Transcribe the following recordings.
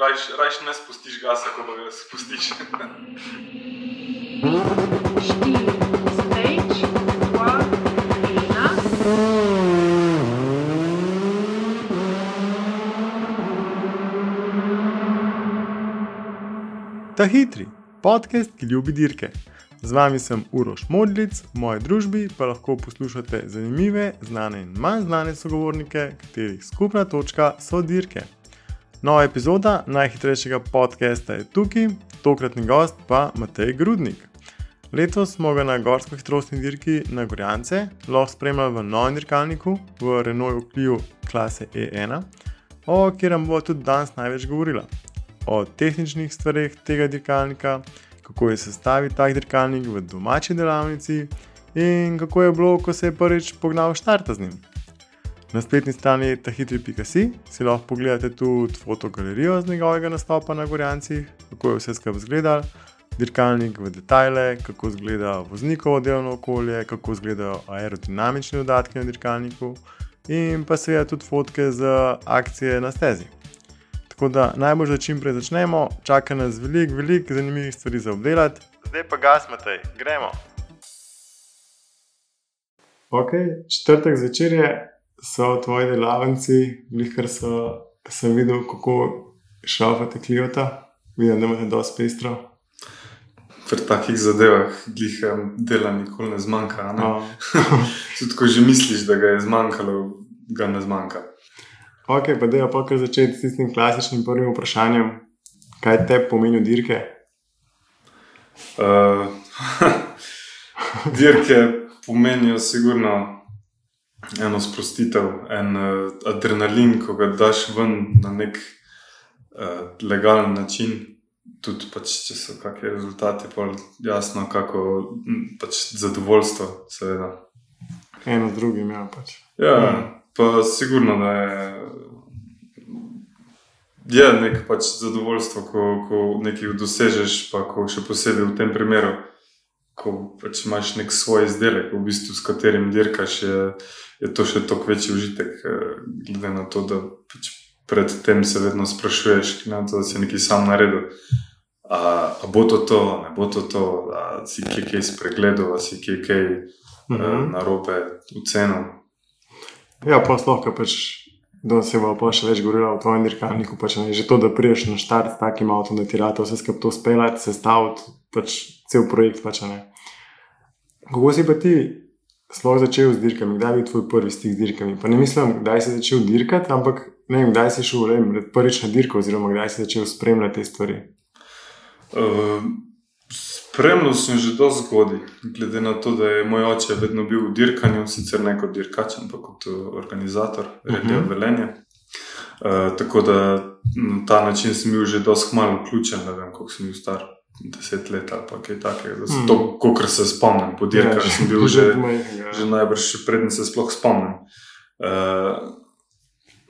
Rajš, rajš ne spustiš gasa, ko ga spustiš. Ta hitri podcast, ki ljubi dirke. Z vami sem Uroš Modlic, v moji družbi pa lahko poslušate zanimive, znane in manj znane sogovornike, katerih skupna točka so dirke. Nova epizoda najhitrejšega podcasta je tukaj, tokratni gost pa Matej Grudnik. Letos smo ga na gorsko hitrostni dirki na Gorjance lahko spremljali v novem dirkalniku v Renault Clio klase E1, o katerem bo tudi danes največ govorila o tehničnih stvareh tega dirkalnika, kako je sestaviti tak dirkalnik v domači delavnici in kako je bilo, ko se je prvič pognal štarta z njim. Na spletni strani tahitri.si si lahko pogledate tudi fotogalerijo z njegovega nastopa na Gorjancih, kako je vse skupaj izgledal, dirkalnik v detajle, kako izgleda voznikovo delovno okolje, kako izgledajo aerodinamični dodatki na dirkalniku in pa seveda tudi fotke z akcije na stezi. Tako da najbolj za čim prej začnemo, čaka nas veliko, veliko zanimivih stvari za obdelati. Zdaj pa gasmatej, gremo. Ok, četrtek zvečer je, so v tvoji delavnici, glihkar so, sem videl, kako šrafate klijota, vidim, da imate dosti pestro. Pri takih zadevah glihem dela nikoli ne zmanjka. Ne? No. Tudi ko že misliš, da ga je zmanjkalo, ga ne zmanjka. Ok, pa da je pa kar začeti s tistim klasičnim prvim vprašanjem, kaj te pomeni dirke? Uh, dirke pomenijo sigurno eno sprostitev, en uh, adrenalin, ko ga daš ven na nek uh, legalen način. Tudi, pač, če so kakšni rezultati, pa jasno, kako pač zadovoljstvo, seveda. Eno z drugim, ja pač. Ja, pa sigurno, da je, je nek pač zadovoljstvo, ko, ko nekaj dosežeš, pa ko še posebej v tem primeru, ko pač imaš nek svoj izdelek, v bistvu, s katerim dirkaš, je, je to še toliko večji užitek, eh, glede na to, da pač predtem se vedno sprašuješ, na to, da si nekaj sam naredil. A, a bo to to, ne bo to to, a si kje kaj spregledal, a si kje kaj uh Mhm. -huh. narobe ocenil. Ja, pa ker pač, da se bo pa še več govorilo o tvojem dirkalniku, pač ne, že to, da priješ na štart s takim avtom, da ti rata vse skupaj to speljati, sestaviti, pač cel projekt, pač ne. Kako si pa ti sploh začel z dirkami, kdaj je bil tvoj prvi stik z dirkami? Pa ne mislim, kdaj si začel dirkati, ampak ne vem, kdaj si šel vem, prvič na dirko, oziroma kdaj si začel spremljati te stvari. Uh, spremljal sem že do zgodaj, glede na to, da je moj oče vedno bil v dirkanju, sicer ne kot dirkač, ampak kot uh, organizator, redijo Mhm. velenje. Uh, tako da na ta način sem bil že dosti malo vključen, ne vem, koliko sem bil star. Deset let ali kaj takega, Mhm. to, kot se spomnim, po dirkah Ja, sem bil že, ja. že najbrž, preden se sploh spomnim. Uh,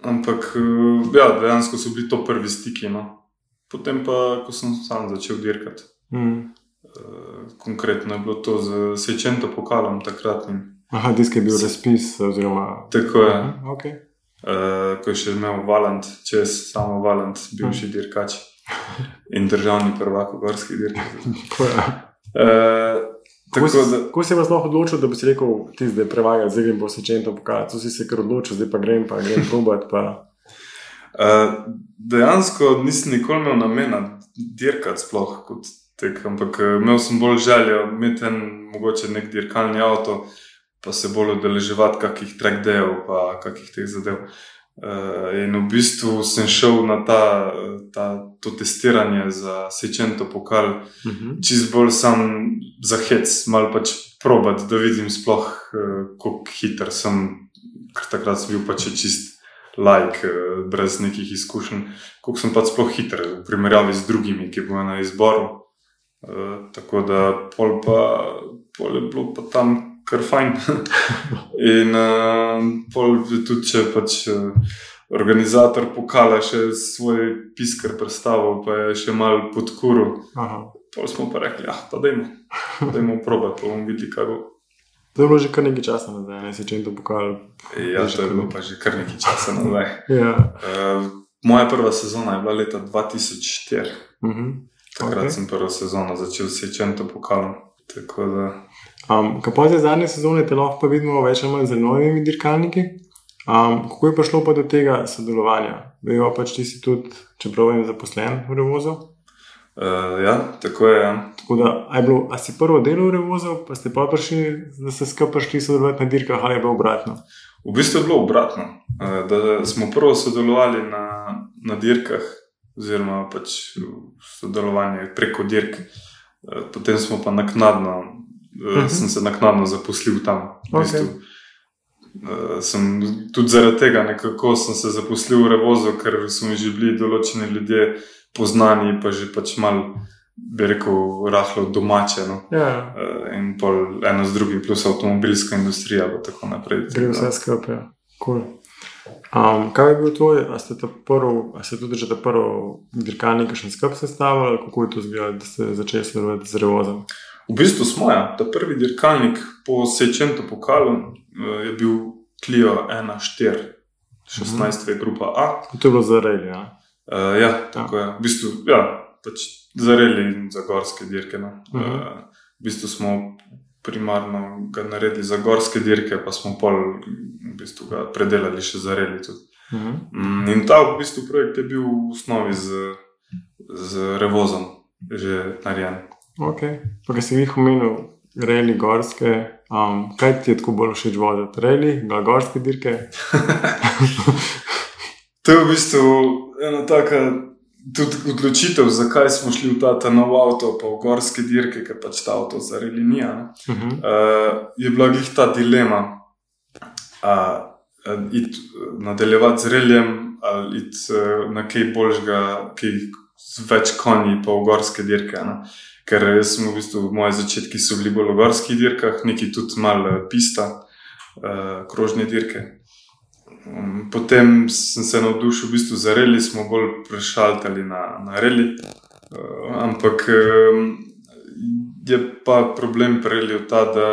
ampak uh, ja, dejansko so bili to prvi stiki. No. Potem pa, ko sem sam začel dirkati. Mm. Konkretno je bilo to z Sečento pokalom takratnim. Aha, disk je bil razpis, oziroma. Tako je, Aha, okay. uh, ko je še imel Valant, čez samo Valant, bivši dirkač in državni prvak v gorski dirki. Uh, Kako tako si, da, kako si vas lahko odločil, da bi si rekel, ti zdaj prevajaj, zdaj grem po sečenju pokazati, tu si se kar odločil, zdaj pa grem, pa grem probat. Pa... uh, dejansko nisem nikoli imel namena dirkati sploh kot tek, ampak eh, imel sem bolj željo imeti en mogoče nek dirkalni avto, pa se bolj udeleževati kakih track dayov, pa kakih teh zadev. Uh, in v bistvu sem šel na ta, ta, to testiranje za Sečento pokal, Uh -huh. čist bolj sam za hec, malo pač probat, da vidim sploh, uh, kako hiter sem, ker takrat sem bil pač čist lajk, uh, brez nekih izkušenj, koliko sem pač sploh hiter v primerjavi z drugimi, ki bojo na izboru. Uh, tako da pol pa pol je bilo pa tam kar fajn. In uh, pol tudi, če pač. Uh, Organizator pokala še svoj piskar predstavil, pa je še malo podkuril. Pa smo pa rekli, ah, pa dajmo, dajmo probati, pa bomo videli, kaj bo. To je bilo že kar nekaj časa nazaj, ne sečenju pokal. Ja, Je že to je bilo pa že kar nekaj časa nazaj. Ja. Uh, Moja prva sezona je bila leta 2004. Mhm. Takrat Ok. okay. sem prvo sezono začel s Čento pokalom. Da, Um, kako je zadnje sezone, te lahko vidimo več ali manj z novimi dirkalniki. Um, kako je prišlo pa do tega sodelovanja? Vemo pač ti si tudi, čeprav vem, zaposlen v Revozu. uh, ja, tako je. Ja. Tako da, a, je bilo, a si prvo delo v Revozu, pa ste pa prišli, da ste skupaj prišli sodelovati na dirkah, ali je bilo obratno? V bistvu je bilo obratno. eh, Da smo prvo sodelovali na, na dirkah, oziroma pač sodelovanje preko dirk, eh, potem smo pa naknadno, uh Mhm. sem se naknadno zaposlil tam. V bistvu. Uh, sem tudi zaradi tega nekako sem se zaposlil v Revozu, ker so mi že bili določeni ljudje poznani, pa že pač mal, bi rekel, rahlo domače. No. Ja, Uh, in pol eno z drugim, plus avtomobilska industrija, in tako naprej. gre vse skupaj. ja. Cool. Um, kaj je bil tvoj, a ste, ta prv, a ste tudi že ta prvi dirkalnik še skupaj sestavili, kako je to izgledalo, da ste začeli sodelovati z Revozom? V bistvu smo, ja, ta prvi dirkalnik po Sečentu pokalu eh, je bil Clio 1.4, 16. je grupa A. To je bilo za reili, ja. Uh, ja, tako je. V bistvu, ja, pač za reli in za gorske dirke. No. Mhm. Uh, v bistvu smo primarno ga naredili za gorske dirke, pa smo pol v bistvu ga predelali še za reli. Tudi. Mhm. Mm, In ta v bistvu projekt je bil v osnovi z, z revozom že narejen. Ok, pa ki si jih omenil, reili gorske. Um, kaj ti je tako bolj všeč voditi? Reili, ga gorske dirke? To je v bistvu ena taka tudi odločitev, zakaj smo šli v ta, ta nov avto, pa v gorske dirke, ker pač ta avto za relinija. ne. Uh -huh. Uh, je bila glih ta dilema, ali iti nadaljevati z reljem ali iti uh, na kaj boljšega, kaj z več konji, pa v gorske dirke. Ne? Ker sem v bistvu, moje začetki so bili bolj v gorskih dirkah, neki tudi malo eh, pista, uh, krožne dirke. Um, Potem sem se navdušil v bistvu za reli, smo bolj prešaltali na, na reli. Uh, ampak um, je pa problem pri reliju ta, da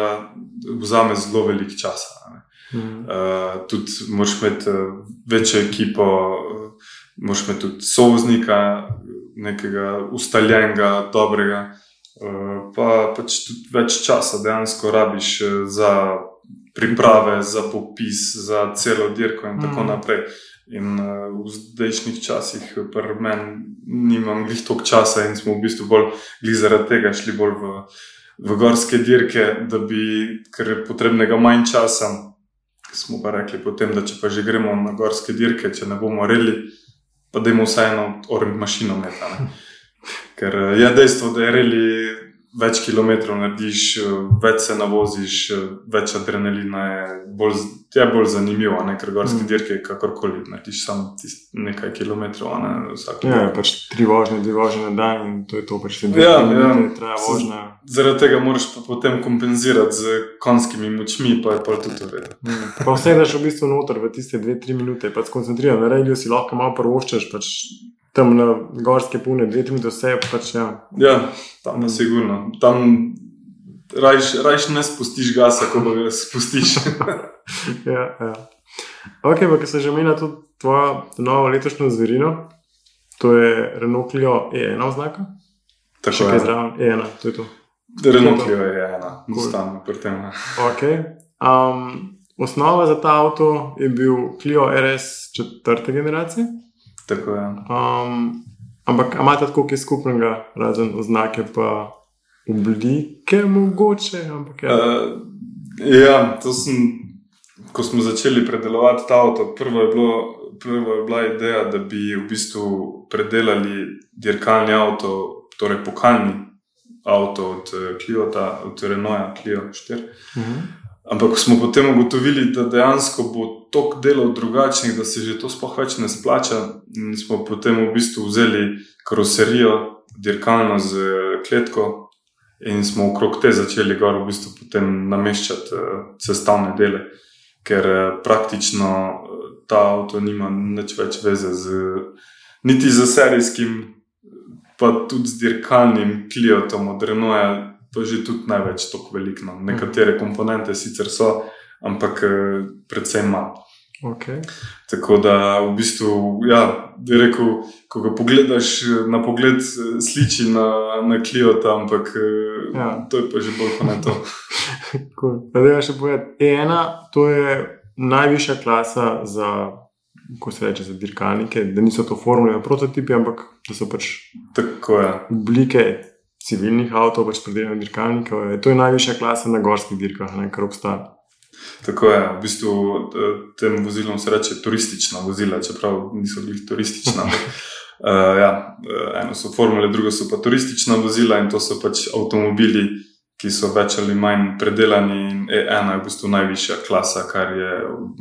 vzame zelo velik čas. Mhm. Uh, tudi moraš imeti uh, večjo ekipo, uh, moraš imeti tudi sovznika, nekega ustaljenega, dobrega, uh, pa pač tudi več časa dejansko rabiš uh, za priprave, za popis, za celo dirko in tako Mhm. naprej. In uh, v zdajšnjih časih, pri meni, nimam glih toliko časa, in smo v bistvu bolj zaradi tega šli bolj v, v gorske dirke, da bi, ker je potrebnega manj časa. Smo pa rekli, potem, da če pa že gremo na gorske dirke, če ne bomo reli, pa da imamo vseeno oranž mašino metane. Ker eh, je dejstvo, da je reli več kilometrov narediš, eh, več se navoziš, eh, več adrenalina je, bolj, je bolj zanimivo, ne? ker gorske Mm. dirke kakorkoli narediš samo nekaj kilometrov, ne vsak Ja, pač tri vožnje, dve vožnje na dan in to je to, pač dve Ja, ja. traja vožnja. Zaradi tega moraš pa potem kompenzirati z konjskimi močmi, pa je pa tudi v redu. Mm. Pa vse daš v bistvu noter v tiste dve, tri minute, pač skoncentriran na reilju si lahko malo prvoščeš, pač tam na gorske pune, tri minute vse, pač ja. Ja, tam je sigurno. Tam rajš, rajš ne spustiš gasa, ko ga spustiš. ja, ja. Ok, pa ki se že omenja tudi tvoja novo letošnjo zverino, to je Renault Clio E1 oznaka. Tako Še je. zraven, E1, to je to. Renault Clio je ena, Cool. pri tem. Ok. Um, osnova za ta avto je bil Clio RS četrte generacije. Tako je. Um, ampak imate tako kaj skupnega, razen oznake, pa oblike, mogoče. Ampak, ja. Uh, ja, to sem, ko smo začeli predelovati ta avto, prvo je, bilo, prvo je bila ideja, da bi v bistvu predelali dirkalni avto, torej pokalni avto od eh, Cliota, od Renaulta Clio 4. Mhm. Ampak smo potem ugotovili, da dejansko bo tok delov drugačnih, da se že to sploh več ne splača. In smo potem v bistvu vzeli karoserijo, dirkalno z kletko, in smo okrog te začeli gor v bistvu potem nameščati uh, sestavne dele, ker uh, praktično ta avto nima nič več veze z niti z serijskim, pa tudi z dirkalnim kliotom od Renaulta. To je že tudi največ, tako veliko. No. Nekatere komponente sicer so, ampak eh, predvsem manj. Okay. Tako da v bistvu, ja, bi rekel, ko ga pogledaš na pogled, eh, sliči na, na Kliota, ampak ja. To je pa že bolj kot ne to. Cool. Pa Da, še povedati. E1, to je najvišja klasa za, ko se reče, za dirkalnike, da niso to formule prototipi, ampak da so pač Tako je. oblike civilnih avtomobilov, pač predeljene dirkalnikov. To je najvišja klasa na gorskih dirkah, ne, kar obstaja. Tako je, v bistvu tem vozilom se reče turistična vozila, čeprav niso bili turistična. Uh, ja, eh, eno so formule, drugo so pa turistična vozila in to so pač avtomobili, ki so več ali manj predelani. In E1 je v bistvu najvišja klasa, kar je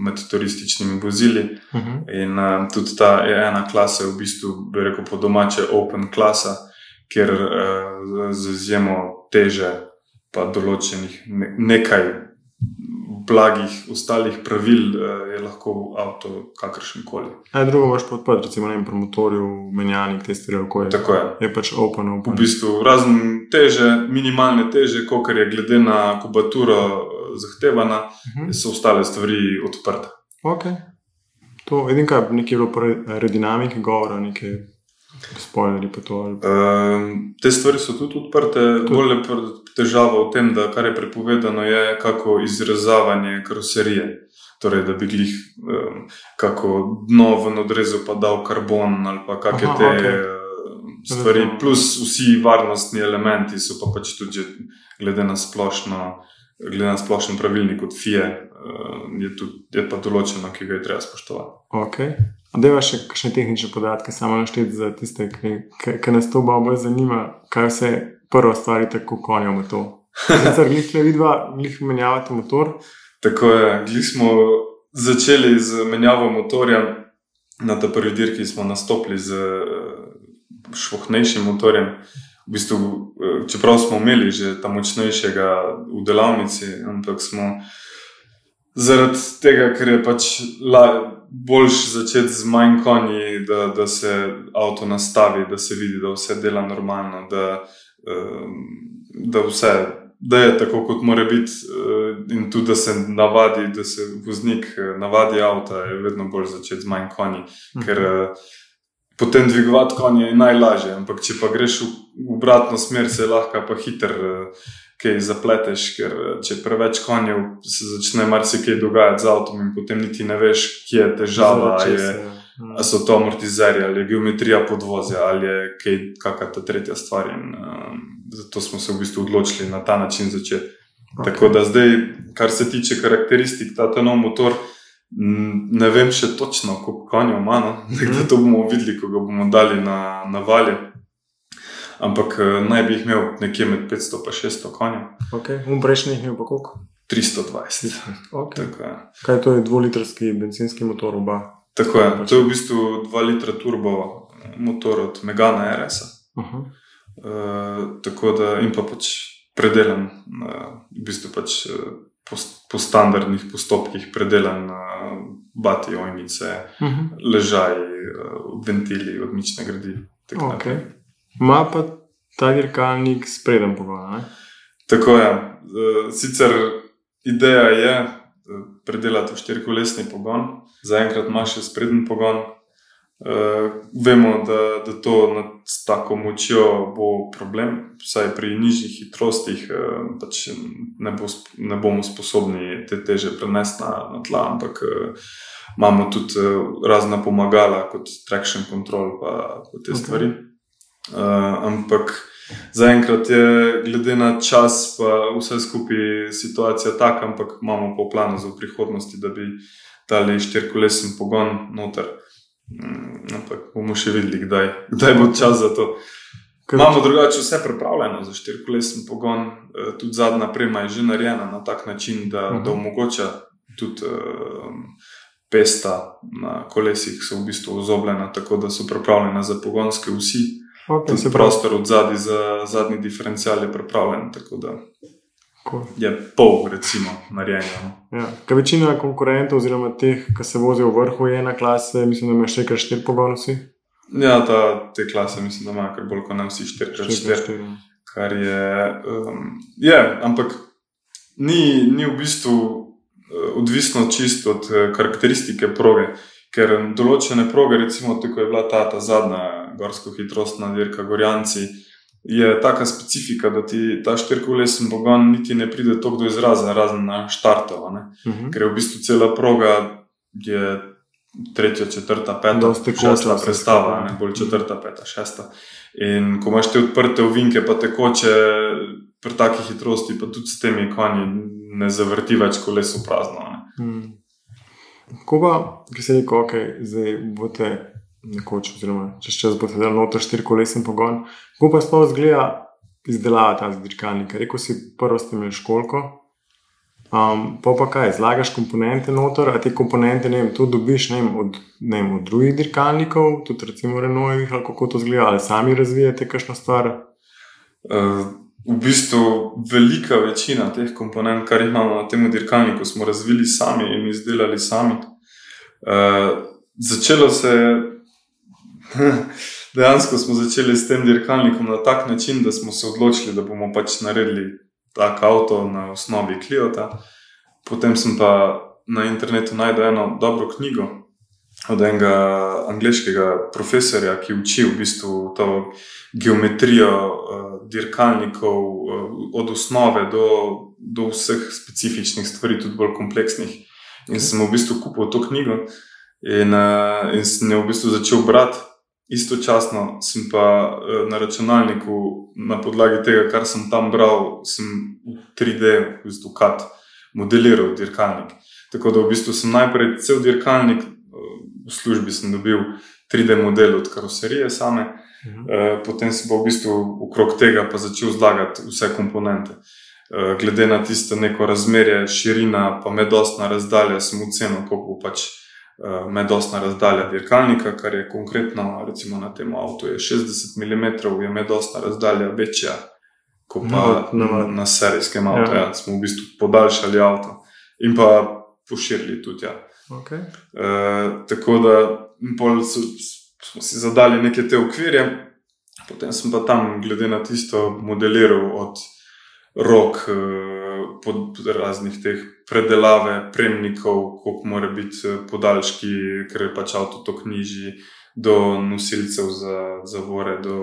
med turističnimi vozili. Uh -huh. In uh, tudi ta E1 klasa je v bistvu, bi rekel, po domače open klasa, kjer uh, z izjemo teže, pa določenih ne, nekaj blagih ostalih pravil, uh, je lahko avto kakršen koli. Aj, drugo moraš podpreti, recimo na promotorju, menjalnik, te stvari, kako je. Tako je. Je pač open, V open. bistvu razen teže, minimalne teže, kot je glede na kubaturo eh, zahtevana, Uh -huh. so ostale stvari odprte. okay. To, edin kaj, nekaj je bilo pri aerodinamiki govora, nekaj spoilerji pa to. ali- Um, te stvari so tudi odprte, bolj je težava v tem, da kar je prepovedano, je kako izrezavanje karoserije. Torej, da bi glih um, kako dno v odrezu pa dal karbon ali pa kakšne te okay. stvari, Razumem. plus vsi varnostni elementi so pa pač tudi glede na splošno. Glede na splošen pravilnik od FIE, uh, je, tudi, je pa določeno, ki ga je treba spoštovati. Okay. Imaš še kakšne tehnične podatke, samo našteti za tiste, ki, ki, ki nas to bolj zanima, kaj vse prvo stvari tako v to. Sicer glih le vidva, glih menjavate motor. Tako je, glih smo začeli z menjavo motorja. Na ta prvi dirki smo nastopili z eh, švohnejšim motorjem. V bistvu, eh, čeprav smo imeli že ta močnejšega v delavnici, ampak smo zaradi tega, ker je pač la, boljš začeti z manj konji, da, da se avto nastavi, da se vidi, da vse dela normalno, da, eh, da vse da je tako, kot mora biti, eh, in tudi da se navadi, da se voznik eh, navadi avta, je vedno bolj začeti z manj konji. Ker eh, potem dvigovati konje je najlažje, ampak če pa greš v obratno smer, se lahko pa hiter. eh, Kaj zapleteš, ker eh, če preveč konjev, se začne marsikaj dogajati z avtom, in potem niti ne veš, kje je težava. Česa, je, ali so to amortizerji, ali je geometrija podvozja, ali je kaj, kakšna ta tretja stvar. In, um, zato smo se v bistvu odločili na ta način začeti. Okay. Tako da zdaj, kar se tiče karakteristik, ta, nov motor, m, ne vem še točno, koliko konjev ima, no? da to bomo videli, ko ga bomo dali na, na valje. Ampak eh, naj bi jih imel nekje med 500 in 600 konjev, Okay. Um prejšnji je bil pa koliko? 320. Okay. Tako je. Kaj to je dvolitrski benzinski motor, oba? Tako je. To je v bistvu 2 litra turbo eh, motor od Megana RS. Uh -huh. Uh, tako da in pa pač predelan, uh, v bistvu pač uh, po, po standardnih postopkih predelan bati, ojnice, Uh -huh. ležaj, uh, ventili, odmične gradi. Okay. Ma pa ta dirkalnik spreden pogon, ne? Tako je. Uh, sicer ideja je uh, predelati v štirikolesni pogon, zaenkrat ima še spreden pogon. Uh, vemo, da, da to nad s tako močjo bo problem, vsaj pri nižjih hitrostih, uh, pač ne, bo, ne bomo sposobni te teže prenesti na, na tla, ampak uh, imamo tudi uh, razna pomagala, kot traction control, pa, pa te Ok. okay. stvari. Uh, ampak zaenkrat je, glede na čas, pa vse skupaj situacija taka, ampak imamo v planu za prihodnosti, da bi dali štirikolesen pogon noter. Mm, ampak bomo še videli, kdaj, kdaj bo čas za to. Ker- Imamo drugače vse pripravljeno za štirikolesen pogon, eh, tudi zadnja prema je že narejena na tak način, da, Mhm. da omogoča tudi um, pesta na kolesih, so v bistvu ozobljena, tako da so pripravljena za pogonske vsi. Okay, prostor od zadaj za zadnji diferencial je pripravljen, da cool. je pol, recimo, narejeno. Ja. Kaj večina konkurentov, oziroma teh, ki se vozijo v vrhu ena klase, mislim, da imajo še kar štiri pogonosi. Ja, ta, te klase mislim, da imajo kar bolj kot ne vsi 4x4. kar je. Um, je, ampak ni, ni v bistvu odvisno čisto od eh, karakteristike proge. Ker določene proge, recimo tako je bila ta, ta zadnja gorsko hitrostna dirka Gorjanci, je taka specifika, da ti ta štirikolesni pogon niti ne pride tako do izraza, razen na štartov. Uh -huh. Ker je v bistvu cela proga je tretja, četrta, peta, šesta skupaj. ne bolj četrta, peta, šesta. In ko imaš te odprte ovinke, pa tekoče pri takih hitrosti, pa tudi s temi konji ne zavrti več koleso prazno. Ne. Hmm. Ko pa, ki se reče, ok, zdaj boste nekoč, oziroma čez čas boste dali noter štirikolesen pogon, kako pa sploh izgleda izdelava ta dirkalnika? Rekl si, prvo ste imeli školko. Um, pa pa kaj, zlagaš komponente noter, a te komponente, ne vem, to dobiš ne vem, od, ne vem, od drugih dirkalnikov, tudi recimo Renaultih, ali kako to zgleda, ali sami razvijate kakšno stvar. Eh, V bistvu velika večina teh komponent, kar imamo na tem dirkalniku, smo razvili sami in izdelali sami. Uh, začelo se je, dejansko smo začeli s tem dirkalnikom na tak način, da smo se odločili, da bomo pač naredili tak avto na osnovi Kliota. Potem sem pa na internetu najdel eno dobro knjigo od enega angliškega profesorja, ki uči v bistvu to geometrijo uh, dirkalnikov, uh, od osnove do, do vseh specifičnih stvari, tudi bolj kompleksnih. In sem v bistvu kupil to knjigo in, uh, in sem jo v bistvu začel brati. Istočasno sem pa uh, na računalniku, na podlagi tega, kar sem tam bral, sem v 3D, v bistvu kat, modeliral dirkalnik. Tako da v bistvu sem najprej cel dirkalnik, uh, v službi sem dobil 3D model od karoserije same, Mhm. Eh, potem sem pa v bistvu okrog tega pa začel zlagati vse komponente. Eh, Glede na tisto neko razmerje, širina, pa medostna razdalja, sem ocenil, koliko bo pač eh, medostna razdalja dirkalnika, kar je konkretno, recimo na tem avtu, je 60 mm, je medostna razdalja večja, kot pa No, no. na serijskem avtu. Ja. Ja. Smo v bistvu podaljšali avto in pa poširili tudi. Ja. Okay. Uh, tako da so, smo si zadali neke te okvirje, potem sem pa tam, glede na tisto, modeliral od rok, uh, pod raznih teh predelave, premnikov, koliko mora biti eh, podaljški, ker je pač avto to knjiži, do nosilcev za zavore, do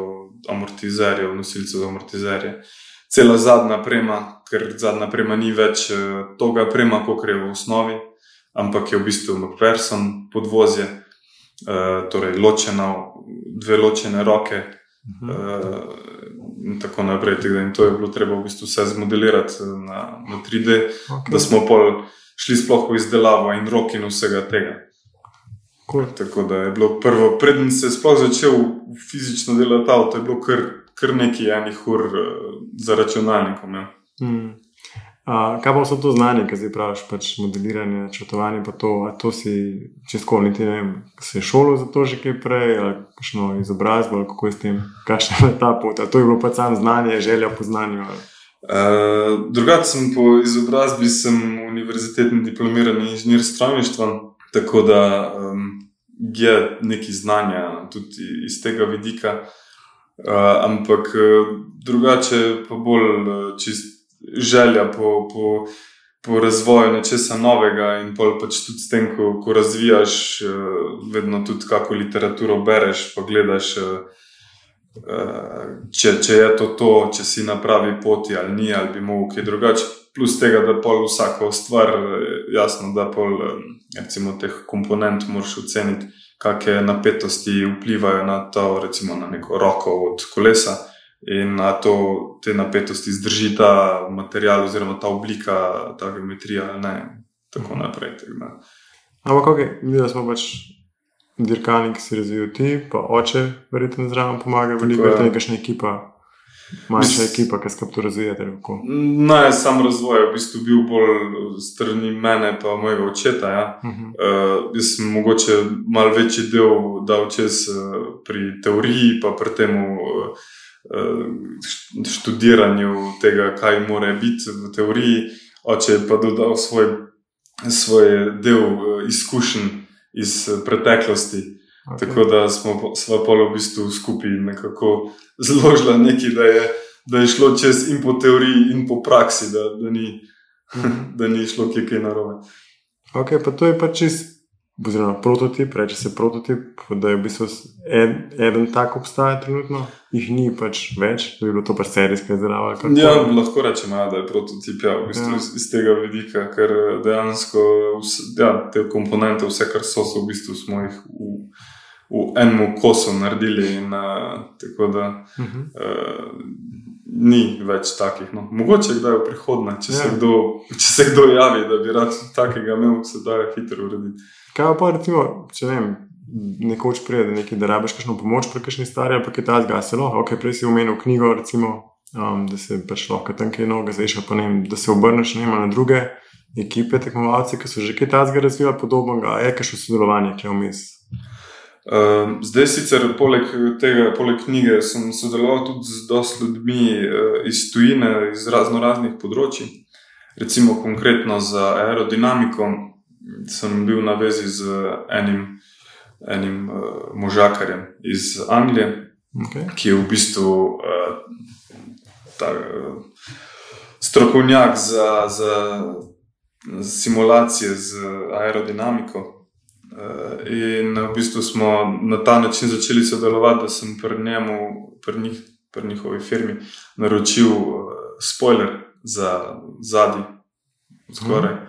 amortizerjev, nosilcev za amortizerje. Cela zadnja prema, ker zadnja prema ni več eh, toga prema, kot je v osnovi, ampak je v bistvu McPherson podvozje, eh, torej ločena, dve ločene roke Mhm. eh, in tako naprej. In to je bilo treba v bistvu vse zmodelirati eh, na, na 3D, Okay. da smo pol šli sploh v izdelavo in roki in vsega tega. Cool. Tako da je bilo prvo, preden se je sploh začel fizično delati avto, je bilo kar, kar nekaj enih ur eh, za računalnikom. Ja. Hmm. A, kaj pa so to znanje, ki zdaj praviš, pač modeliranje, načrtovanje, pa to, a to si čez kol, niti ne vem, se je šolo za to že kaj prej, ali kakšno izobrazbo, ali kako je s tem, kakšna je ta pot, a to je bilo pač samo znanje, želja po znanju. Ali... Uh, Drugače sem po izobrazbi sem univerzitetni diplomirani inženir strojništva, tako da um, je nekaj znanja tudi iz tega vidika. Uh, ampak uh, drugače pa bolj uh, čist želja po, po, po razvoju nečesa novega in pol pač tudi s tem, ko, ko razvijaš, uh, vedno tudi kako literaturo bereš, pa gledaš. Uh, Eh, če, če je to to, če si na pravi poti ali ni, ali bi mogel kaj drugače. Plus tega, da pol vsako stvar, eh, jasno, da pol eh, recimo teh komponent moraš oceniti, kakšne napetosti vplivajo na to, recimo na neko roko od kolesa in na to te napetosti zdrži ta material oziroma ta oblika, ta geometrija ne. Tako naprej. Ampak, ok, mi da smo pač dirkalnik, ki si razvil ti, pa oče, verjetno zraven pomaga, veliko je. je nekakšna ekipa, manjša ekipa, ki skupaj to razvijate. ali kako? Ne, sam razvoj je v bistvu bil bolj strani mene, pa mojega očeta. Ja. Mhm. Uh, jaz sem mogoče malo večji del dal čez uh, pri teoriji, pa pri tem uh, študiranju tega, kaj mora biti v teoriji. Oče je pa dodal svoj, svoj del uh, izkušenj iz uh, preteklosti. Okay. Tako da smo sva pol v bistvu skupaj nekako zložila nekaj, da je, da je šlo čez in po teoriji, in po praksi, da, da ni da ni šlo kje kaj narobe. Ok, pa to je pač čist, oziroma prototip, reče se prototip, da je v bistvu ed, eden tak obstaja trenutno, jih ni pač več, da bi bilo to pač serijska izdelava. Ja, lahko rečemo, ja, da je prototip ja, v bistvu, Ja. iz, iz tega vidika, ker dejansko vse, ja, te komponente, vse, kar so, so v bistvu smo jih v, v enem kosu naredili. In, uh, tako da Mhm. uh, ni več takih. No. Mogoče kdaj v prihodnje, če, ja. se kdo, če se kdo javi, da bi rad takega imel, se da hitro urediti. Kaj pa, recimo, če vem, nekoč pride, neki, da rabiš kakšno pomoč pri kakšni stari, ali kaj ta zgasilo. Ok, prej si omenil knjigo, recimo, um, da se pač lahko tam kaj novega zdaj pa ne vem, da se obrneš ne vem, na druge ekipe, tekmovalce, ki so že kaj takega razvijali, podobnega, je kakšno sodelovanje, ki je vmes. Uh, zdaj, sicer poleg tega, poleg knjige, sem sodeloval tudi z dosti ljudmi uh, iz tujine, iz razno raznih področji. Recimo, konkretno za aerodinamiko sem bil na vezi z enim, enim uh, možakarjem iz Anglije, Okay. ki je v bistvu uh, ta, uh, strokovnjak za, za simulacije z aerodinamiko. Uh, in v bistvu smo na ta način začeli sodelovati, da sem pri njemu, pri, njih, pri njihovi firmi, naročil uh, spoiler za zadnji, skoraj. Mm,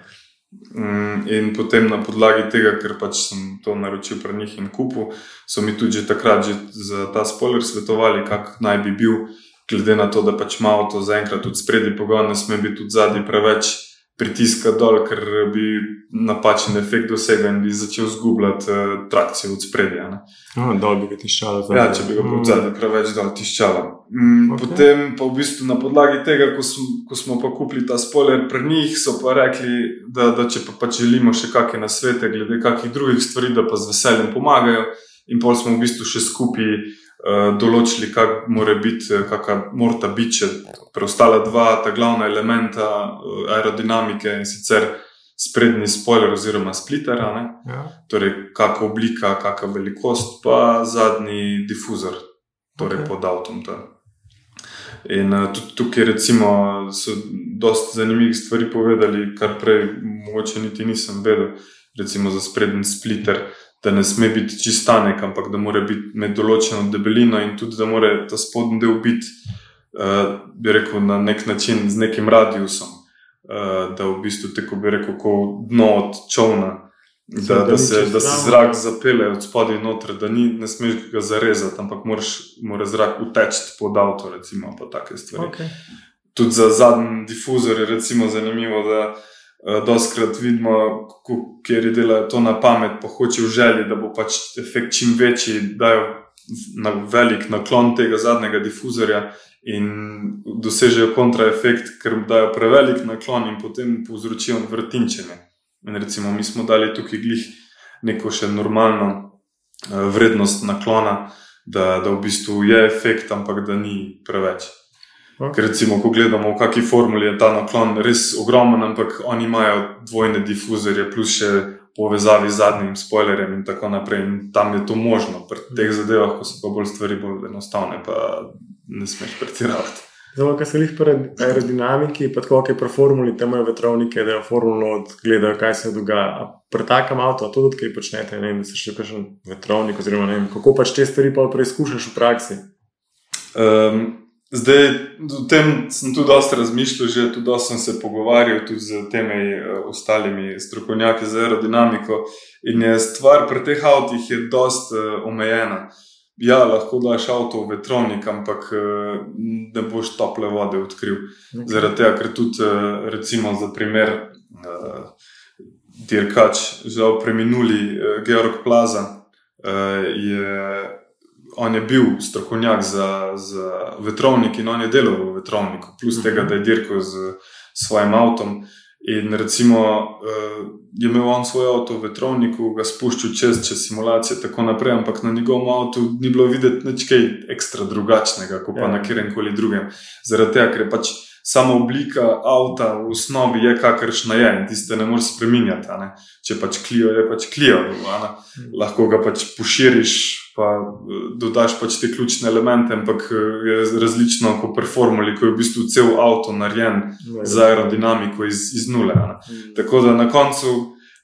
In potem na podlagi tega, ker pač sem to naročil pri njih in kupil, so mi tudi že takrat že za ta spoiler svetovali, kak naj bi bil, glede na to, da pač ima avto zaenkrat tudi sprednji pogon, ne sme biti tudi zadnji preveč pritiska dol, ker bi napačen efekt dosegel in bi začel zgubljati uh, trakcijo od spredja. No, dol bi ga tiščalo. Ja, če bi ga Mm. zadnji preveč dol tiščala. Mm, Ok. okay. Potem pa v bistvu na podlagi tega, ko smo, ko smo pa kupili ta spoiler pri njih, so pa rekli, da, da če pa pač želimo še kakšne nasvete glede kakih drugih stvari, da pa z veseljem pomagajo. In pol smo v bistvu še skupaj določili, kak mora biti, eh, kakšna morta biti še preostala dva, ta glavna elementa uh, aerodinamike in sicer sprednji spoiler oziroma splitter? Ja. torej kakšna oblika, kakšna velikost, pa zadnji difuzor, torej Ok. okay. pod avtom. ta. In tudi tukaj, recimo, so dosta zanimivih stvari povedali, kar prej mogoče niti nisem vedel. Recimo za sprednji splitter, da ne sme biti čistanek, ampak da mora biti med določeno debelino in tudi da mora ta spodnji del biti, uh, bi rekel, na nek način z nekim radiusom, uh, da v bistvu tako bi rekel, kot dno od čovna. Da, da se, da se zrak zapele od spodaj noter, da ni, ne smeš ga zarezati, ampak moraš, mora zrak uteči pod avto, recimo, pa take stvari. Okay. Tudi za zadnji difuzor je recimo zanimivo, da uh, doskrat vidimo, kako kjer delajo to na pamet, pa hoče v želji, da bo pač efekt čim večji, dajo na velik naklon tega zadnjega difuzorja in dosežejo kontraefekt, ker dajo prevelik naklon in potem povzročijo vrtinčenje. In recimo, mi smo dali tukaj glih neko še normalno uh, vrednost naklona, da, da v bistvu je efekt, ampak da ni preveč. Ok. Ker recimo, ko gledamo, v kakšni formuli je ta naklon res ogromen, ampak oni imajo dvojne difuzorje, plus še povezavi z zadnjim spoilerjem in tako naprej. In tam je to možno, pri teh zadevah, ko so pa bolj stvari bolj enostavne, pa ne smeš pretiravati. Zdaj, kar se jih pri aerodinamiki, pa tako, kaj pri formuli, tam imajo vetrovnike, da jo formulo gledajo, kaj se dogaja. Pri takem avtu, tudi kaj počnete, ne vem, da se še kakšen vetrovnik, oziroma ne vem, kako pač te stvari pa preizkušaš v praksi. Um, zdaj, o tem sem tudi dosta razmišljal, že tudi dosta sem se pogovarjal tudi z temi uh, ostalimi strokovnjaki za aerodinamiko. In je stvar pri teh avtih je dosta uh, omejena. Ja, lahko daš avto v vetrovnik, ampak uh, ne boš tople vode odkril. Zaradi tega, ker tudi, eh, recimo, za primer, dirkač, žal preminuli Georg Plaza, je, on je bil strokovnjak za, za vetrovnik in on je delal v vetrovniku, plus Mhm. tega, da je dirkal z svojim avtom. In recimo, uh, je imel on svoj avto v vetrovniku, ga spuščal čez, čez simulacije, in tako naprej, ampak na njegovem avtu ni bilo videti nič kaj ekstra drugačnega, kot pa Ja. na kjerem koli drugem. Zaradi tega, ker je pač sama oblika avta v osnovi je kakršna je in tiste ne moreš spremenjati. Ne? Če pač klijo, je pač klijo. ne. Lahko ga pač poširiš, pa eh, dodaš pač te ključne elemente, ampak eh, je različno kot pri formuli, ko je v bistvu cel avto narejen za aerodinamiko iz, iz nule. ne. Tako da na koncu,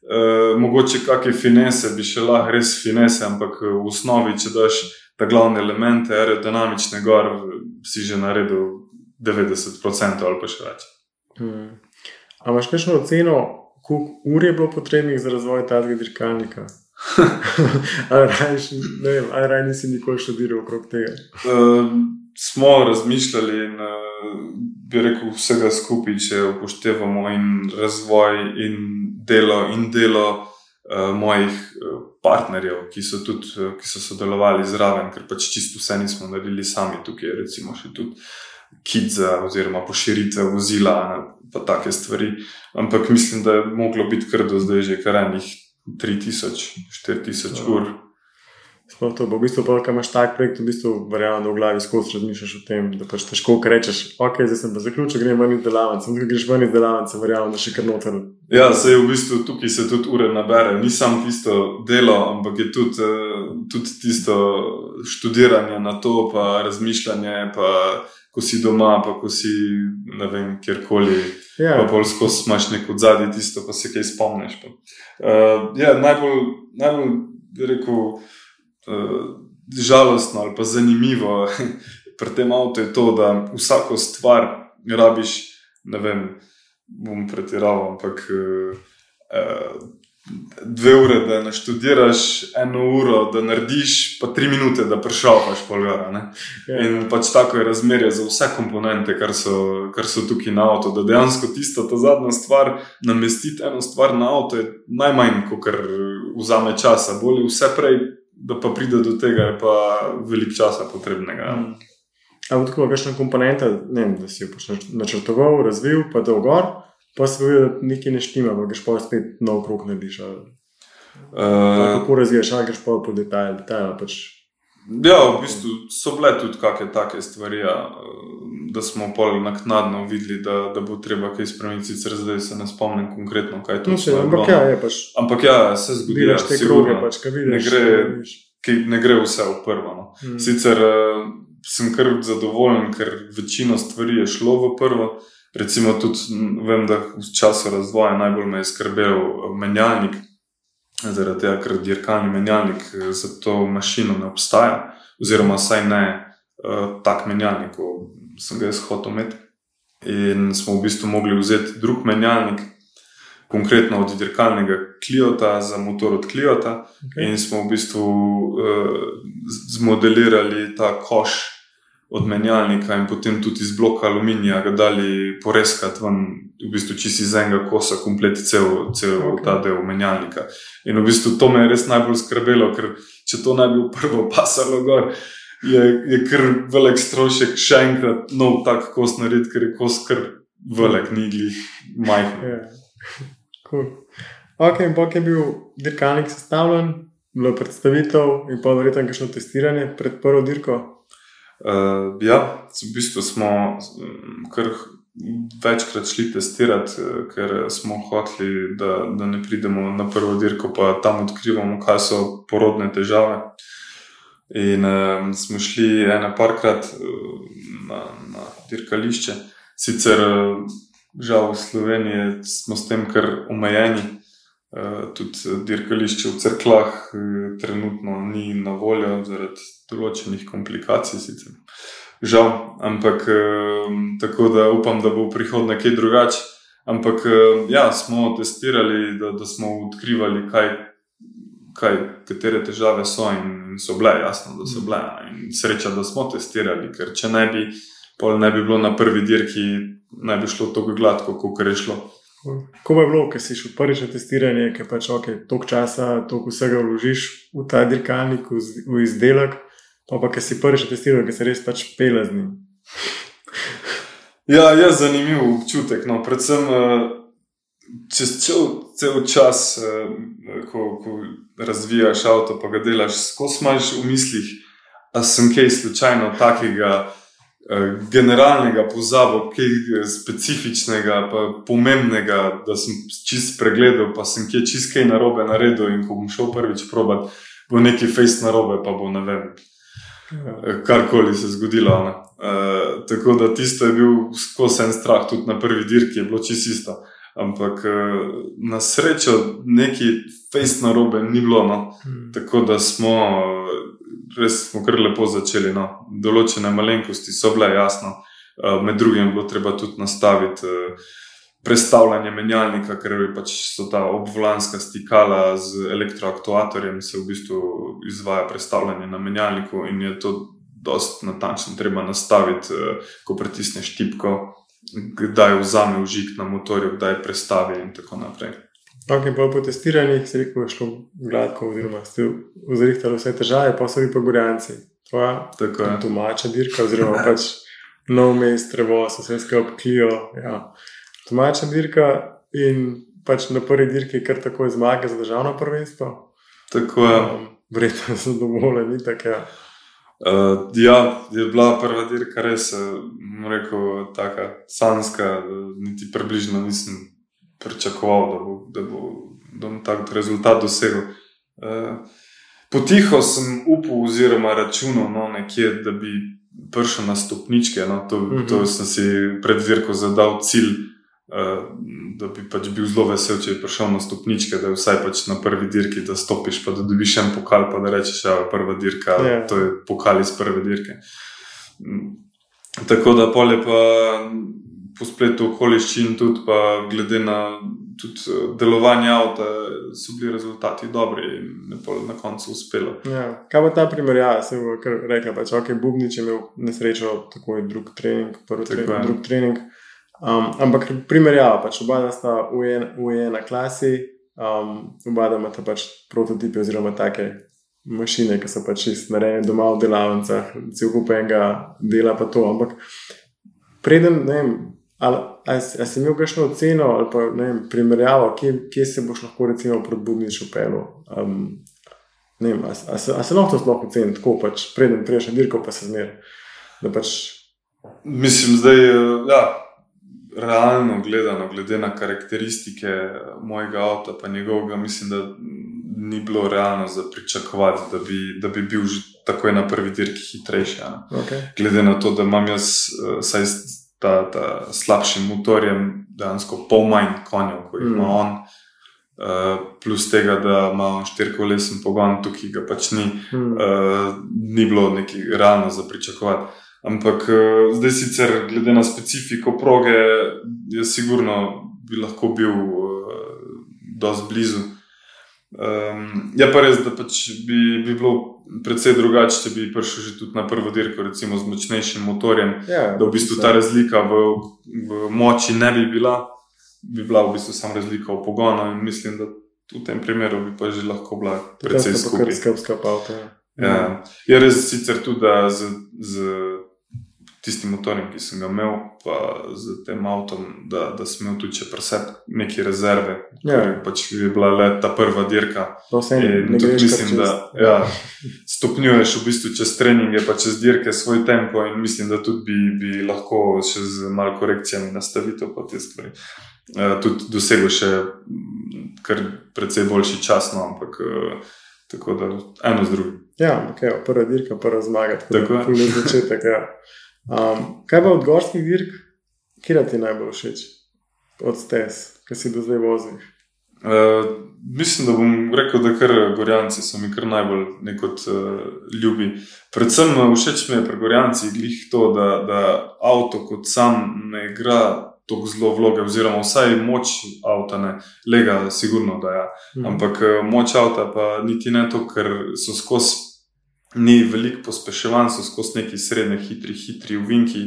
uh, mogoče kakšne finese bi še lahko res finese, ampak eh, v osnovi, če daš ta glavne elemente aerodinamične gor, si že naredil 90% ali pa še več. Hmm. A imaš kakšno oceno, koliko ur je bilo potrebnih za razvoj tega dirkalnika? ali rajš, ne vem, ali raj nisi nikoli študiral okrog tega? Uh, smo razmišljali in uh, bi rekel vsega skupaj, če upoštevamo in razvoj in delo in delo uh, mojih uh, partnerjev, ki so tudi uh, ki so sodelovali zraven, ker pač čisto vse nismo naredili sami tukaj, recimo še tudi. Kidza, oziroma poširitve vozila, pa take stvari. Ampak mislim, da je moglo biti kar do zdaj že kar enih 3000, 4000 Ja. ur. Sploh to, v bistvu, pa, ko imaš tak projekt, v bistvu verjamem, da v glavi skozi razmišljaš o tem, da pač težko ko rečeš, ok, zdaj sem pa zaključil, grem ven iz delavnice, ampak greš ven iz delavnice, verjamem, da še kar noter. Ja, se je v bistvu tukaj se tudi ure nabere. Ni samo tisto delo, ampak je tudi, eh, tudi tisto študiranje na to, pa razmišljanje, pa ko si doma, pa ko si ne vem, kjerkoli. Ja, Pa bolj skozi imaš neko zadnje tisto, pa se kaj spomniš. Pa. Uh, ja, najbolj, najbolj rekel, uh, žalostno ali pa zanimivo pri tem avtu je to, da vsako stvar rabiš, ne vem, bom pretiraval, ampak uh, uh, dve ure, da naštudiraš, eno uro, da narediš, pa tri minute, da prešavaš polgara. ja. In pač tako je razmerje za vse komponente, kar so, kar so tukaj na avtu. Da dejansko tisto, ta zadnja stvar, namestiti eno stvar na avto, je najmanj, kot vzame časa. Bolje vse prej, da pa pride do tega, je pa veliko časa potrebnega. Mm. Ampak tako, kakšna komponenta, ne vem, da si jo nač- načrtoval, razvil, pa da gor, pa si videl, da nekaj ne štima, pa greš pa spet nov krok narediš. ali- ali Uh, Kako razvijaš, ali greš pa po detajl, detajl pač. ja, v bistvu so bile tudi kakšne take stvari, ja, da smo pol naknadno videli, da, da bo treba kaj spremeniti. Sicer zdaj se ne spomnim konkretno, kaj to No, se, je ampak bilo. ja, je pač. Ampak ja, se zgodi. Ja, Vidiš te sigurno. kroge, pač, kaj vidiš. Ne gre- ki ne gre vse v prvo. No. Mm. Sicer uh, sem kar zadovoljen, ker večina stvari je šlo v prvo. Recimo, tudi vem, da v času razvoja najbolj me je skrbel eh, menjalnik, zaradi tega, ker dirkalni menjalnik eh, za to mašino ne obstaja, oziroma saj ne uh, tak menjalnik, kot sem ga jaz hotel imeti. In smo v bistvu mogli vzeti drug menjalnik, konkretno od dirkalnega Kliota za motor od Kliota. Okay. In smo v bistvu uh, zmodelirali ta koš od menjalnika, in potem tudi iz bloka aluminija ga dali poreskati ven, v bistvu čisto iz enega kosa, komplet cel, cel Ok. okay. ta del menjalnika. In v bistvu to me je res najbolj skrbelo, ker če to ne bi prvo pasalo gor. Je, je kar velik strošek, še enkrat nov tak kos narediti, ker je kos kar velik, ni glih majhen. Ja. Cool. Ok, in pa je bil dirkalnik sestavljen, bilo predstavitev in pa verjetno kakšno testiranje pred prvo dirko. Uh, ja, v bistvu smo mm, kar večkrat šli testirati, eh, ker smo hoteli, da, da ne pridemo na prvo dirko, pa tam odkrivamo, kaj so porodne težave. In um, smo šli ena parkrat uh, na, na dirkališče, sicer uh, žal v Sloveniji smo s tem kar omejeni. Uh, tudi dirkališče v crkvah uh, trenutno ni na voljo zaradi določenih komplikacij. Sicer. Žal, ampak uh, tako da upam, da bo v prihodnje kaj drugače. Ampak uh, ja, smo testirali, da, da smo odkrivali, kaj, kaj, katere težave so in, in so bile, jasno, da so bile. In sreča, da smo testirali, ker če ne bi, pol ne bi bilo na prvi dirki, ne bi šlo tako gladko, kot je šlo. Ko je bilo, ker si šel prvič na testiranje, ker pač ok, toliko časa, toliko vsega vložiš v ta dirkalnik, v v izdelek, pa pa ker si prvič na testiranju, ker se res pač pele z njim. Ja, je zanimiv občutek. No. Predvsem eh, čez cel, cel čas, eh, ko, ko razvijaš avto, pa ga delaš, skozi imaš v mislih, da sem kaj slučajno takega generalnega pozabo, kaj specifičnega, pa pomembnega, da sem čist pregledal, pa sem kje čist kaj narobe naredil in ko bom šel prvič probat, bo neki face narobe, pa bo ne vem. Ja. Karkoli se zgodilo. ne. Uh, tako da tisto je bil skozi en strah, tudi na prvi dirki je bilo čisto isto. Ampak uh, na srečo neki fejst na robe ni bilo. No. Mm. Tako da smo uh, res smo kar lepo začeli. No. Določene malenkosti so bile jasno. Uh, med drugim bilo treba tudi nastaviti uh, prestavljanje menjalnika, ker pač so ta obvolanska stikala z elektroaktuatorjem, se v bistvu izvaja prestavljanje na menjalniku in je to dosti natančno treba nastaviti, uh, ko pritisneš tipko, kdaj vzame užik na motorju, kdaj prestavi in tako naprej. Ok, pa po testiranjih se rekel, je šlo gladko, oziroma ste vzrihtali vse težave, pa so vi pa gorjanci. Tvoja Tako je. domača dirka, oziroma pač nov mest, trevo, so vse skupaj obklijo. Ja. Domača dirka in pač na prvi dirki kar takoj zmage za državno prvenstvo. Tako je. Um, Verjetno so zadovoljni, tako ja. Uh, ja, je bila prva dirka res, eh, rekel, tako sanska, da niti približno nisem pričakoval, da, bo, da, bo, da bom tak rezultat dosegel. Uh, potiho sem upal, oziroma računal, no, nekje, da bi prišel na stopničke. No, to, mm Mhm. -hmm. to sem si pred dirko zadal cilj. Uh, da bi pač bil zelo vesel, če bi prišel na stopničke, da je vsaj pač na prvi dirki, da stopiš, pa da dobiš en pokal, pa da rečeš, da je prva dirka, Ja. yeah. to je pokal iz prve dirke. Tako da polje pa po spletu okoliščin, tudi pa glede na tudi eh, delovanje avta, so bili rezultati dobri in je pol na koncu uspelo. Ja. Kaj pa ta primerjava, se bo kar rekla, pač ok, Bubnič je imel nesrečo, tako je drug trening, prvi Tako trening, je. drug trening. Um, ampak primerjava, pač oba sta v, en, v ena klasi, um, oba da imata pač prototipe oziroma take mašine, ki so pač narejene doma v delavnicah, cel kup enega dela pa to. Ampak preden, ne vem, ali, ali, ali si imel kakšno oceno ali pa ne vem, primerjavo, kje, kje se boš lahko recimo pred Bubničem pelil. Um, Ne vem, a, se- a, se- a se lahko to sploh oceni, tako pač, preden priješ na dirko, pa se zmer. Pač, Mislim, zdaj, eh, ja, realno gledano, glede na karakteristike mojega avta, pa njegovega, mislim, da ni bilo realno za pričakovati, da bi, da bi bil že takoj na prvi dirki hitrejši. a ne. okay. Glede na to, da imam jaz, eh, saj ta, ta slabšim motorjem, dejansko pol manj konjev, kot jih ima Mm. on. Uh, plus tega, da ima štirikolesen pogon, tukaj ga pač ni, hmm. uh, ni bilo neki realno za pričakovati. Ampak uh, zdaj, sicer glede na specifiko proge, je sigurno bi lahko bil uh, dosti blizu. Um, je pa res, da pač bi, bi bilo precej drugače, če bi prišel že tudi na prvo dirko, recimo z močnejšim motorjem, ja, da v bistvu ta razlika v, v moči ne bi bila, bi bila v bistvu samo razlika v pogonu in mislim, da v tem primeru bi pa že lahko bila precej skupaj. skrbska avto. Ja. Je res sicer tudi, da z, z tistim motorjem, ki sem ga imel, pa z tem avtom, da, da sem imel tudi še preseb neke rezerve, Ja. pač je bila le ta prva dirka. Vse In tudi mislim, kar da čez- ja, stopnjuješ v bistvu čez treninge, pa čez dirke svoj tempo, in mislim, da tudi bi, bi lahko še z malo korekcijami nastavitev pa te stvari. Uh, tudi dosegel še mm, kar precej boljši čas, no, ampak uh, tako da eno z drugim. Ja, okay, prva dirka, prva zmaga, tako, Tako da je začetek. Ja. Um, kaj pa od gorskih dirk, kje ti je najbolj všeč od stez, ki si do zdaj vozil? Uh, mislim, da bom rekel, da kar Gorjanci so mi kar najbolj nekot uh, ljubi. Predvsem uh, všeč mi je pri Gorjancih glih to, da, da avto kot sam ne igra tako zelo vloge, oziroma vsaj moč avta ne, lega, sigurno da ja. Mhm. Ampak eh, moč avta pa niti ne to, ker so skozi, ni veliko pospeševanj, so skozi neki srednje hitri, hitri uvinki,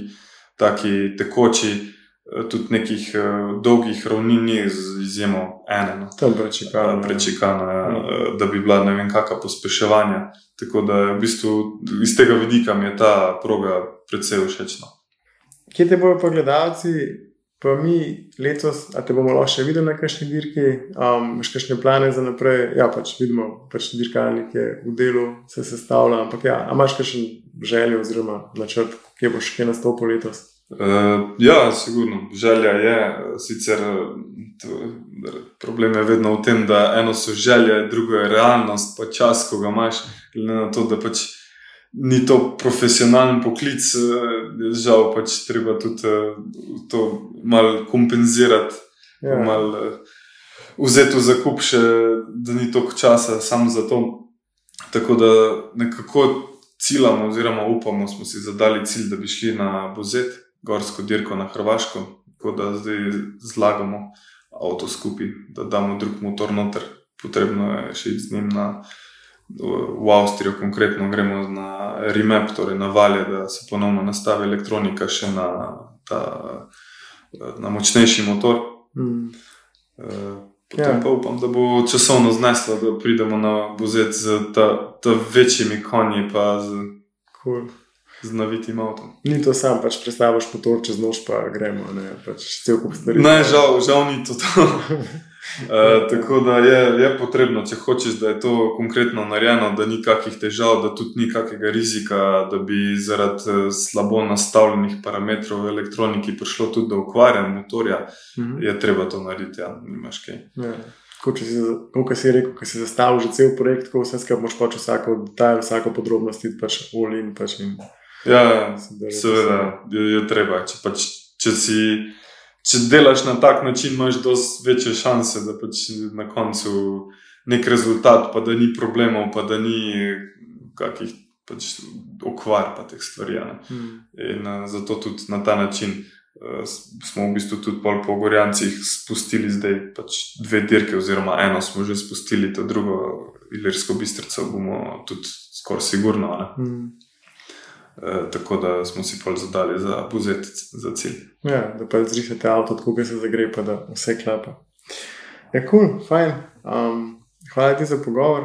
taki tekoči, eh, tudi nekih eh, dolgih ravnin ni z izjemo ene. No. Tam prečekano. Prečekana, eh, da bi bila ne vem kakšna pospeševanja. Tako da v bistvu iz tega vidika mi je ta proga precej všečna. Kje te bojo pa gledalci Pa mi letos, a te bomo lahko še videli na kakšni dirki, um, imaš kakšne plane za naprej? Ja, pač vidimo, pač dirkalnik je v delu, se sestavlja, ampak ja, imaš kakšen željo oziroma načrt, kje boš kje nastopil letos? Uh, ja, sigurno, želja je, sicer to, problem je vedno v tem, da eno so želje, drugo je realnost, pa čas, ko ga imaš, glede na to, da pač ni to profesionalen poklic, eh, žal pač treba tudi eh, to malo kompenzirati, Ja. ja. malo eh, vzeti v zakup, še, da ni toliko časa samo za to. Tako da nekako ciljamo, oziroma upamo, smo si zadali cilj, da bi šli na Bozet, gorsko dirko na Hrvaško, tako da zdaj zlagamo avto skupaj, da damo drug motor noter. Potrebno je še iti z njim na, v Avstrijo, konkretno gremo na Remap, torej na valje, da se ponovno nastavi elektronika še na, ta, na močnejši motor. Mm. Potem Ja. pa upam, da bo časovno zneslo, da pridemo na Bozet z ta, ta večjimi konji, pa z, Cool. z navitim avtom. Ni to sam, pač predstavljaš motor čez noč, pa gremo, ne, pač cel kup stvari. Ne, žal, žal ni to. to. Uh, tako da je, je potrebno, če hočeš, da je to konkretno narejeno, da ni kakih težav, da tudi ni kakega rizika, da bi zaradi eh, slabo nastavljenih parametrov v elektroniki prišlo tudi do okvarjen motorja, Mhm. je treba to narediti, ja, nimaš kaj. Ja. Če si, kot si rekel, ko si zastavil že cel projekt, tako vse skupaj moš pač vsako detajl, vsako podrobnost pač all in. Pač in Ja, ja, se da- seveda je, je treba. Če, pač, če, si, če delaš na tak način, imaš dosti večje šanse, da pač na koncu nek rezultat, pa da ni problemov, pa da ni kakih pač okvar, pa teh stvari. a ne. Mm. In uh, zato tudi na ta način uh, smo v bistvu tudi pol po Gorjancih spustili zdaj pač dve dirke, oziroma eno smo že spustili, to drugo, Ilirsko bistrico, bomo tudi skoraj sigurno. Ne? Mm. Uh, tako da smo si pol zadali za buzet za cilj. Ja, da pa zrišete avto, tako da se zagre, pa da vse klapa. Je kul, cool, fajn. Um, hvala ti za pogovor.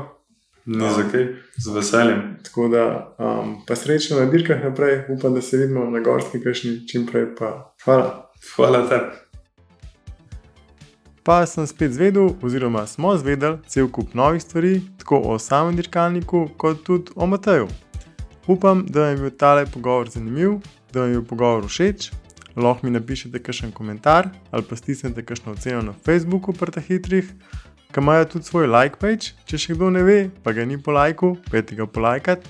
Ni Ja. za kaj, z veseljem. Tako da um, pa srečno na dirkah naprej, upam, da se vidimo na gorski kašni čim prej. Pa hvala. Hvala tebi. Pa sem spet zvedel, oziroma smo zvedeli cel kup novih stvari, tako o samem dirkalniku, kot tudi o Mateju. Upam, da vam je bil tale pogovor zanimiv, da vam je bil pogovor všeč. Lahko mi napišete kakšen komentar ali pa stisnete kakšno oceno na Facebooku, prta hitrih, ki imajo tudi svoj like page. Če še kdo ne ve, pa ga ni po lajku, peti ga polajkat.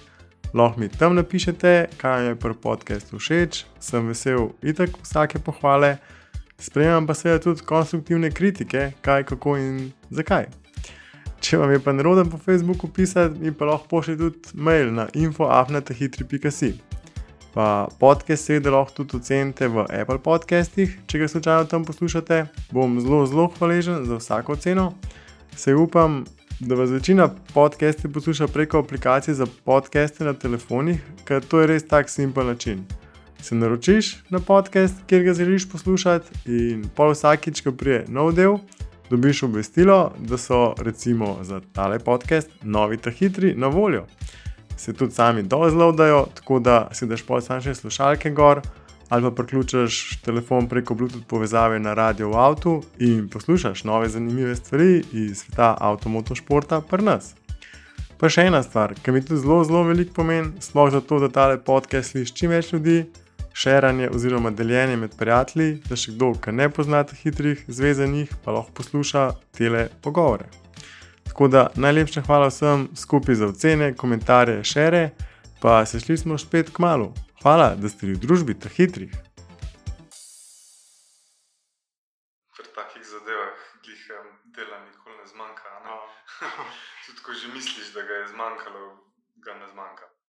Lahko mi tam napišete, kaj vam je pri podkastu všeč, sem vesel itak vsake pohvale. Sprejemam pa seveda tudi konstruktivne kritike, kaj, kako in zakaj. Če vam je pa neroden po Facebooku pisati, mi pa lahko pošljete tudi mail na infoafnatahitri.si. Pa podcast seveda lahko tudi ocenite v Apple podcastih, če ga slučajno tam poslušate. Bom zelo, zelo hvaležen za vsako oceno. Se upam, da vas večina podcastov posluša preko aplikacije za podcaste na telefonih, ker to je res tak simpel način se naročiš na podcast, kjer ga želiš poslušati, in pol vsakič, ko prije nov del, dobiš obvestilo, da so recimo za tale podcast novi ta hitri na voljo. Se tudi sami dol zlodajo, tako da si daš pol sam še slušalke gor. Ali pa priključiš telefon preko Bluetooth povezave na radio v avtu in poslušaš nove zanimive stvari iz sveta avtomotošporta pri nas. Pa še ena stvar, ki mi tudi zelo, zelo veliko pomeni, sploh zato, da tale podcast sliši čim več ljudi, širanje oziroma deljenje med prijatelji, da še kdo, ki ne pozna teh hitrih zvezanih, pa lahko posluša tele pogovore. Tako da najlepša hvala vsem skupaj za ocene, komentarje, šere, pa se šli smo spet k malu. Hvala, da ste v družbi teh hitrih. Pri takih zadevah glih dela nikoli ne zmanjka. Ne? Tudi ko že misliš, da ga je zmanjkalo.